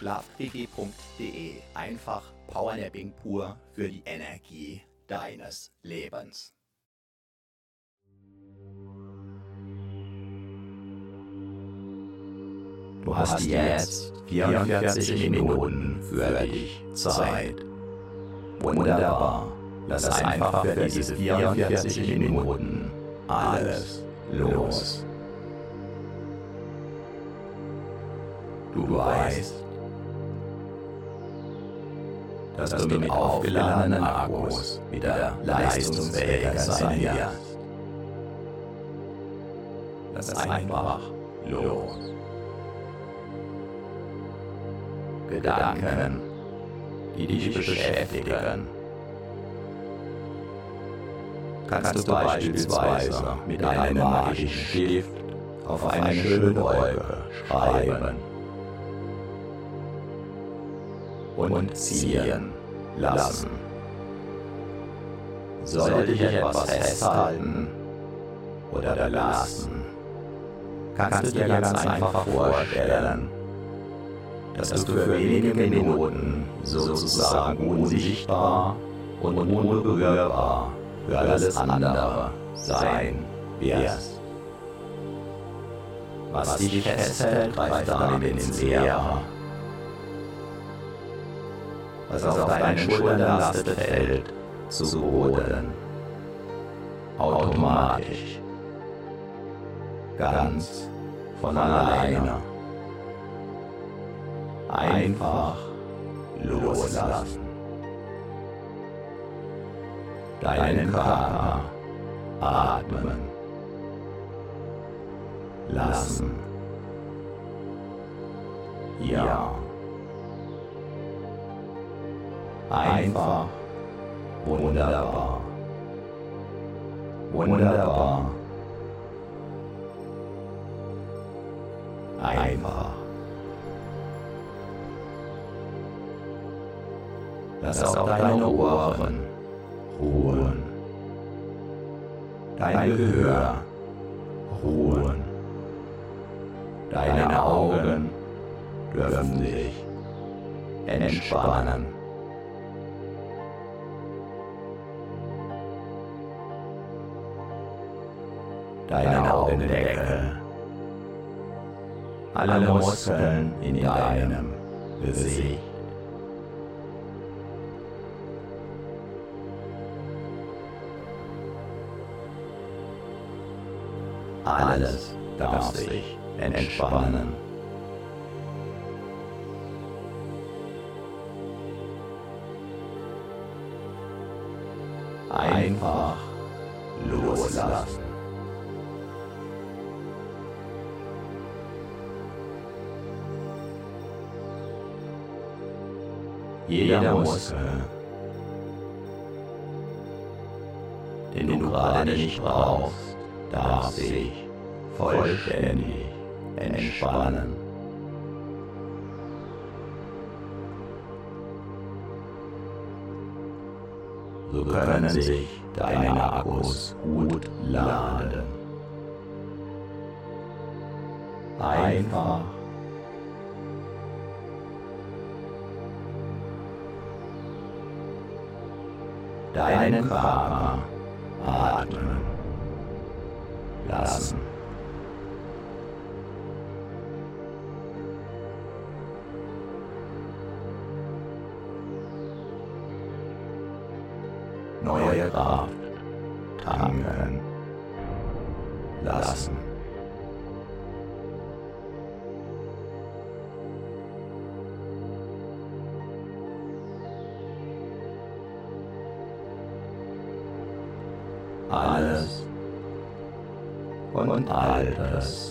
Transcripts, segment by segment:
Schlafquickie.de. Einfach Powernapping pur für die Energie deines Lebens. Du hast jetzt 44 Minuten für dich Zeit. Wunderbar. Lass einfach für diese 44 Minuten alles los. Du weißt, dass du mit aufgeladenen Akkus wieder leistungsfähiger sein wirst. Lass einfach los. Gedanken, die dich beschäftigen. Kannst du beispielsweise mit einem magischen Stift auf eine schöne Wolke schreiben und ziehen lassen. Sollte dich etwas festhalten oder belasten, kannst du dir ganz einfach vorstellen, dass du für wenige Minuten sozusagen unsichtbar und unberührbar für alles andere sein wirst. Was dich festhält, greift dann ins Leere. Was auf deinen Schultern lastet, fällt zu Boden. Automatisch. Ganz von alleine einfach loslassen. Deinen Körper atmen lassen. Ja. Einfach wunderbar. Wunderbar. Einfach. Lass auch deine Ohren ruhen. Dein Gehör ruhen. Deine Augen dürfen sich entspannen. Deine Augendecke. Alle Muskeln in deinem Gesicht. Alles darf sich entspannen. Einfach Jeder Muskel, den du gerade nicht brauchst, darf sich vollständig entspannen. So können sich deine Akkus gut laden. Einfach deinen Körper atmen lassen. Neue Kraft tanken lassen. Und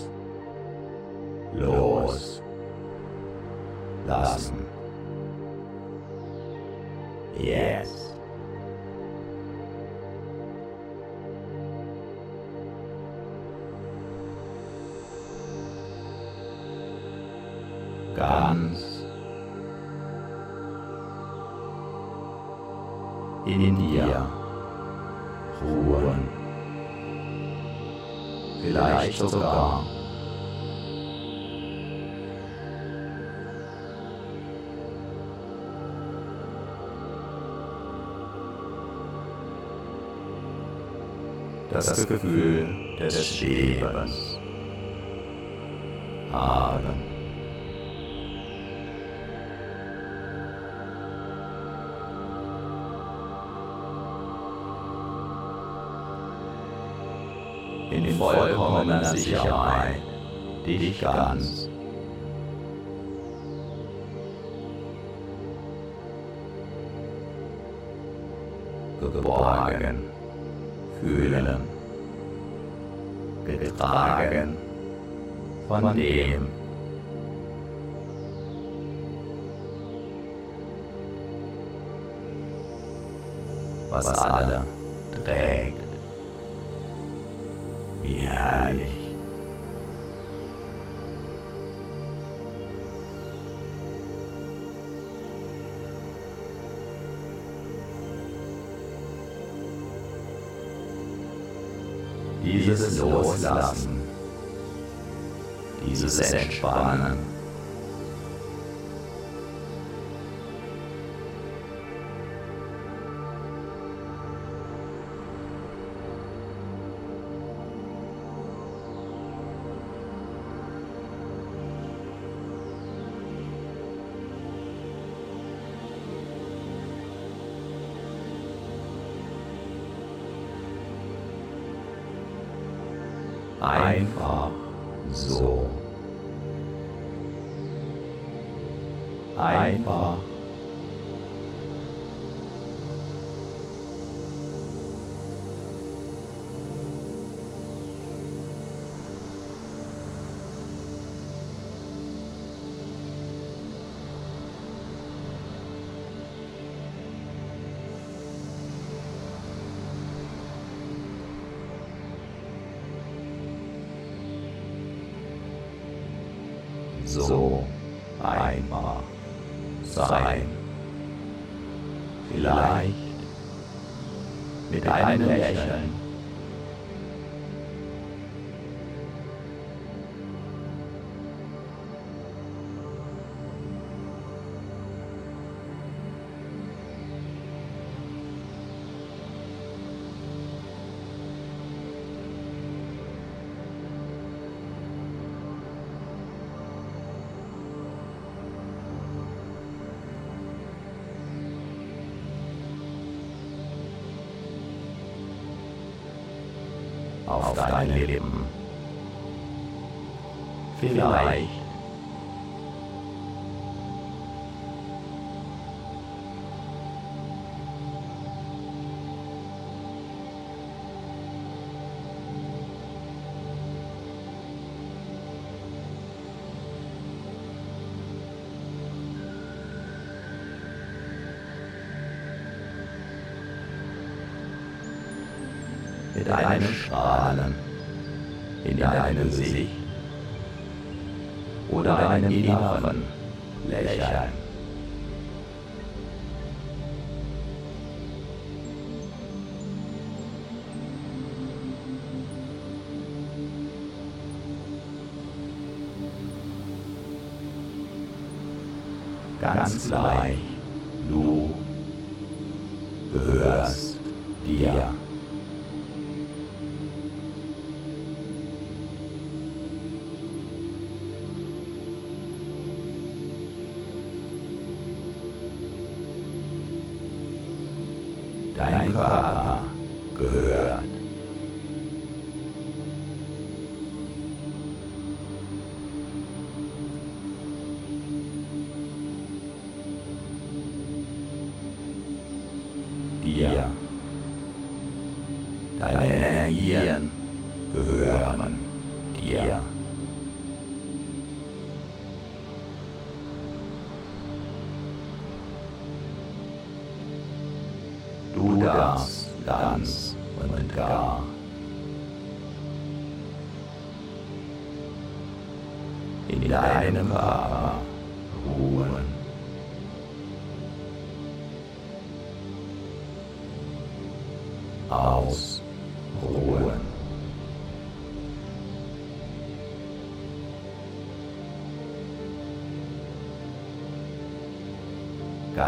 das Gefühl des Lebens haben. in vollkommener Sicherheit dich ganz. Geborgen fühlen, getragen von dem, was alle Loslassen, dieses Entspannen, so einfach sein. Vielleicht mit einem Lächeln. Einem Strahlen in deinem Gesicht oder einem inneren Lächeln. Ganz leicht,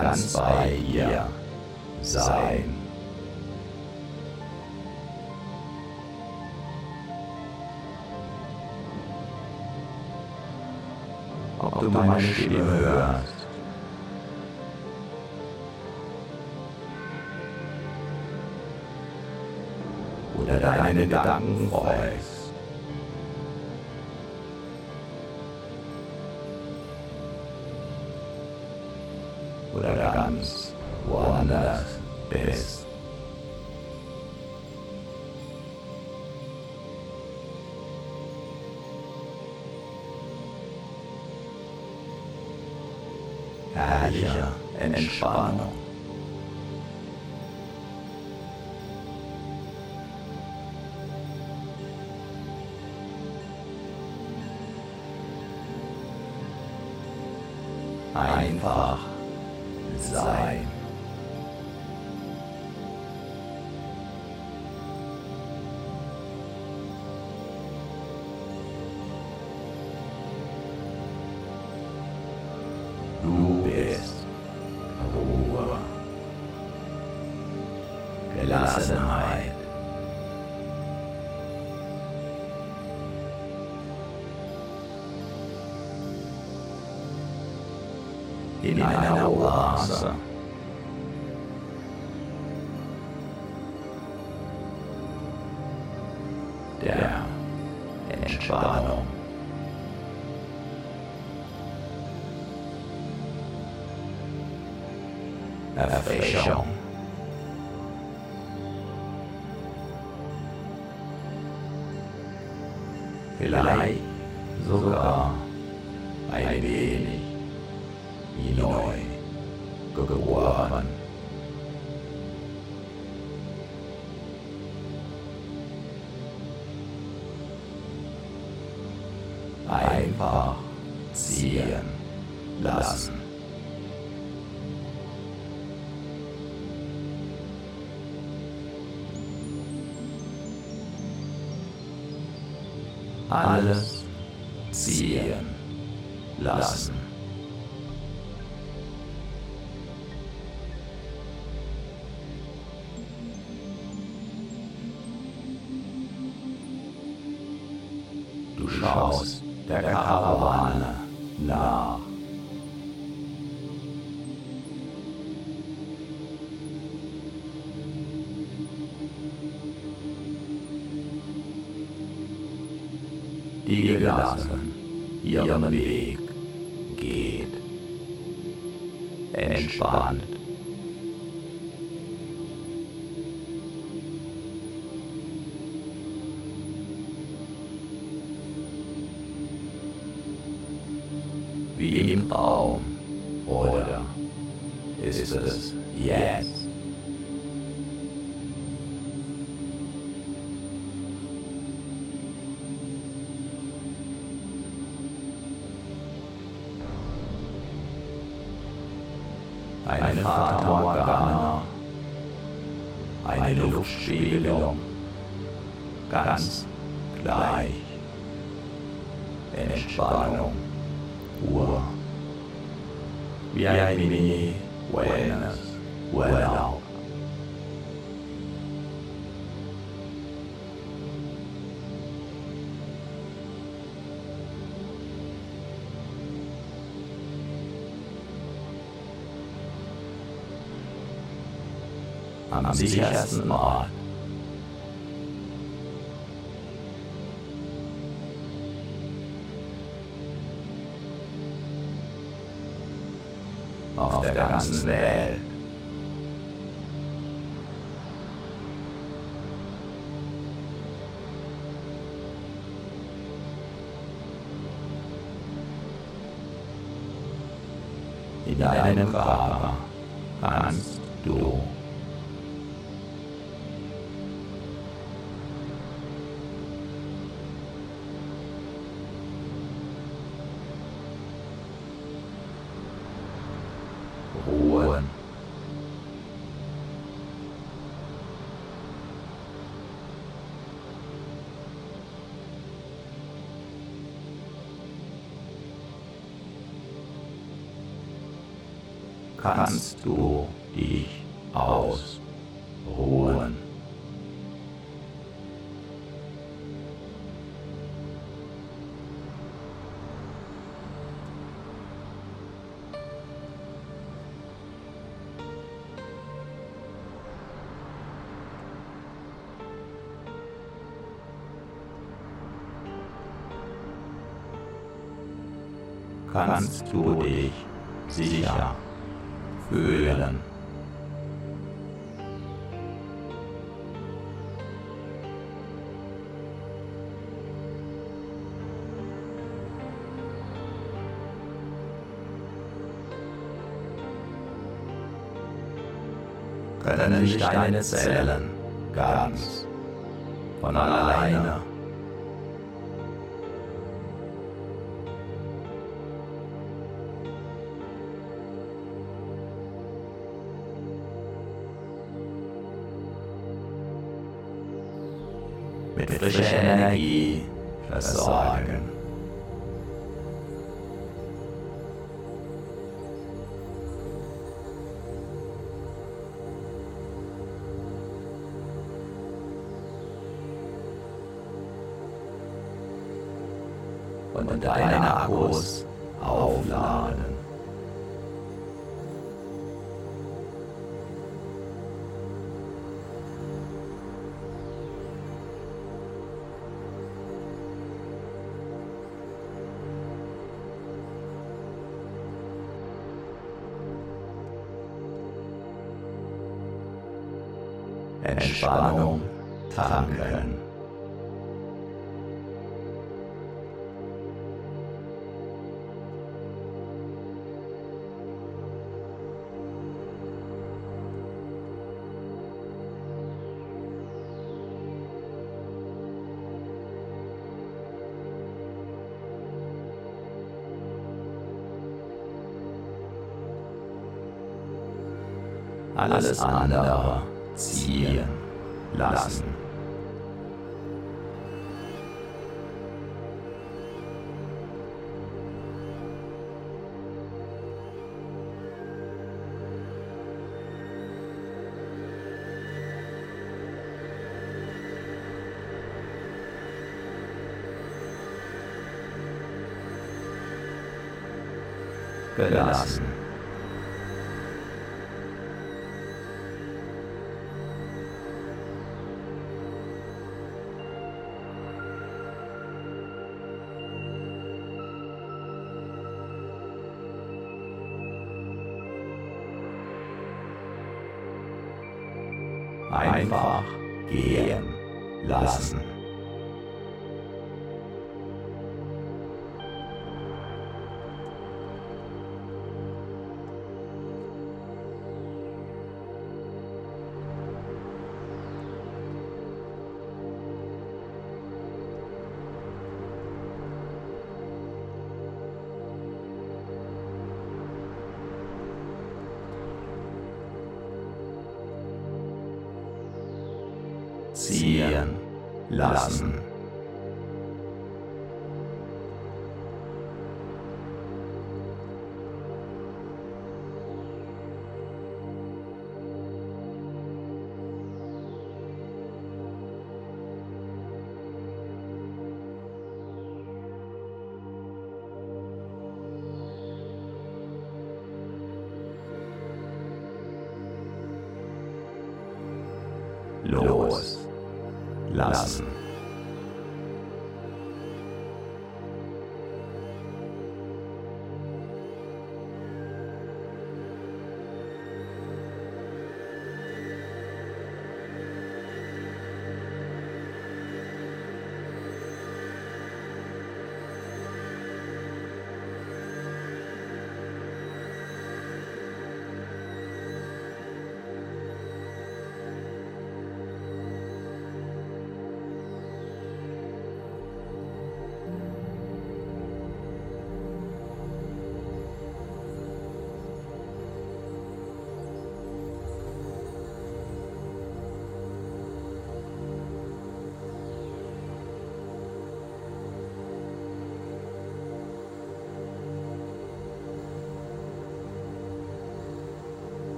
Ganz bei dir sein. Ob du meine Stimme hörst. Oder deine Gedanken folgst. Oder ganz woanders In einer Oase. Der Entspannung. Erfrischung. Vielleicht sogar ein wenig Go go Wow. Die gelassen ihren Weg geht. Entspannt. Am sichersten Ort. Auf der ganzen Welt. In deinem Körper kannst du du dich sicher fühlen. Können sich deine Zellen ganz von alleine frischer Energie versorgen. Und deine Akkus Entspannung tanken. Alles andere ziehen lassen. Gelassen. Lassen.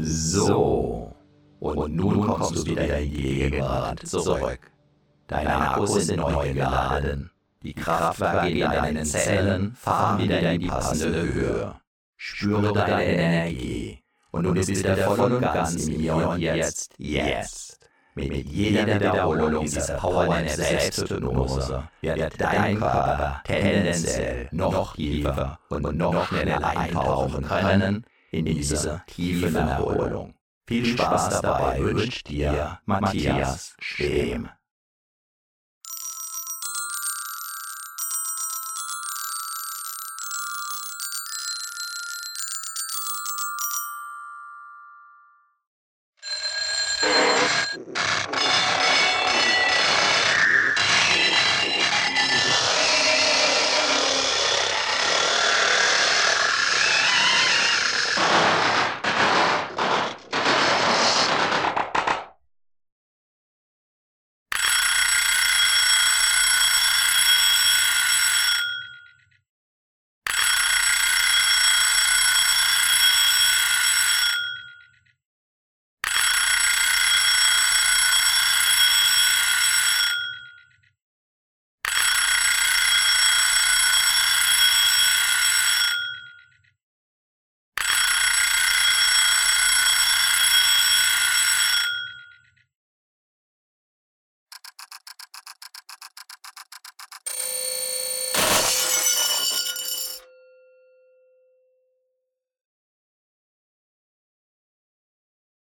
So. Und nun kommst du wieder in die Gegenwart zurück. Deine Akkus sind neu geladen. Die Kraftwerke in deinen Zellen fahren wieder in die passende Höhe. Spüre deine Energie. Und du bist wieder voll und ganz im Hier und Jetzt. Jetzt. Mit jeder Wiederholung dieser Powernap Selbsthypnose wird dein Körper tendenziell noch tiefer und noch schneller eintauchen können in diese tiefe Erholung. Viel Spaß dabei wünscht dir Matthias Schwem.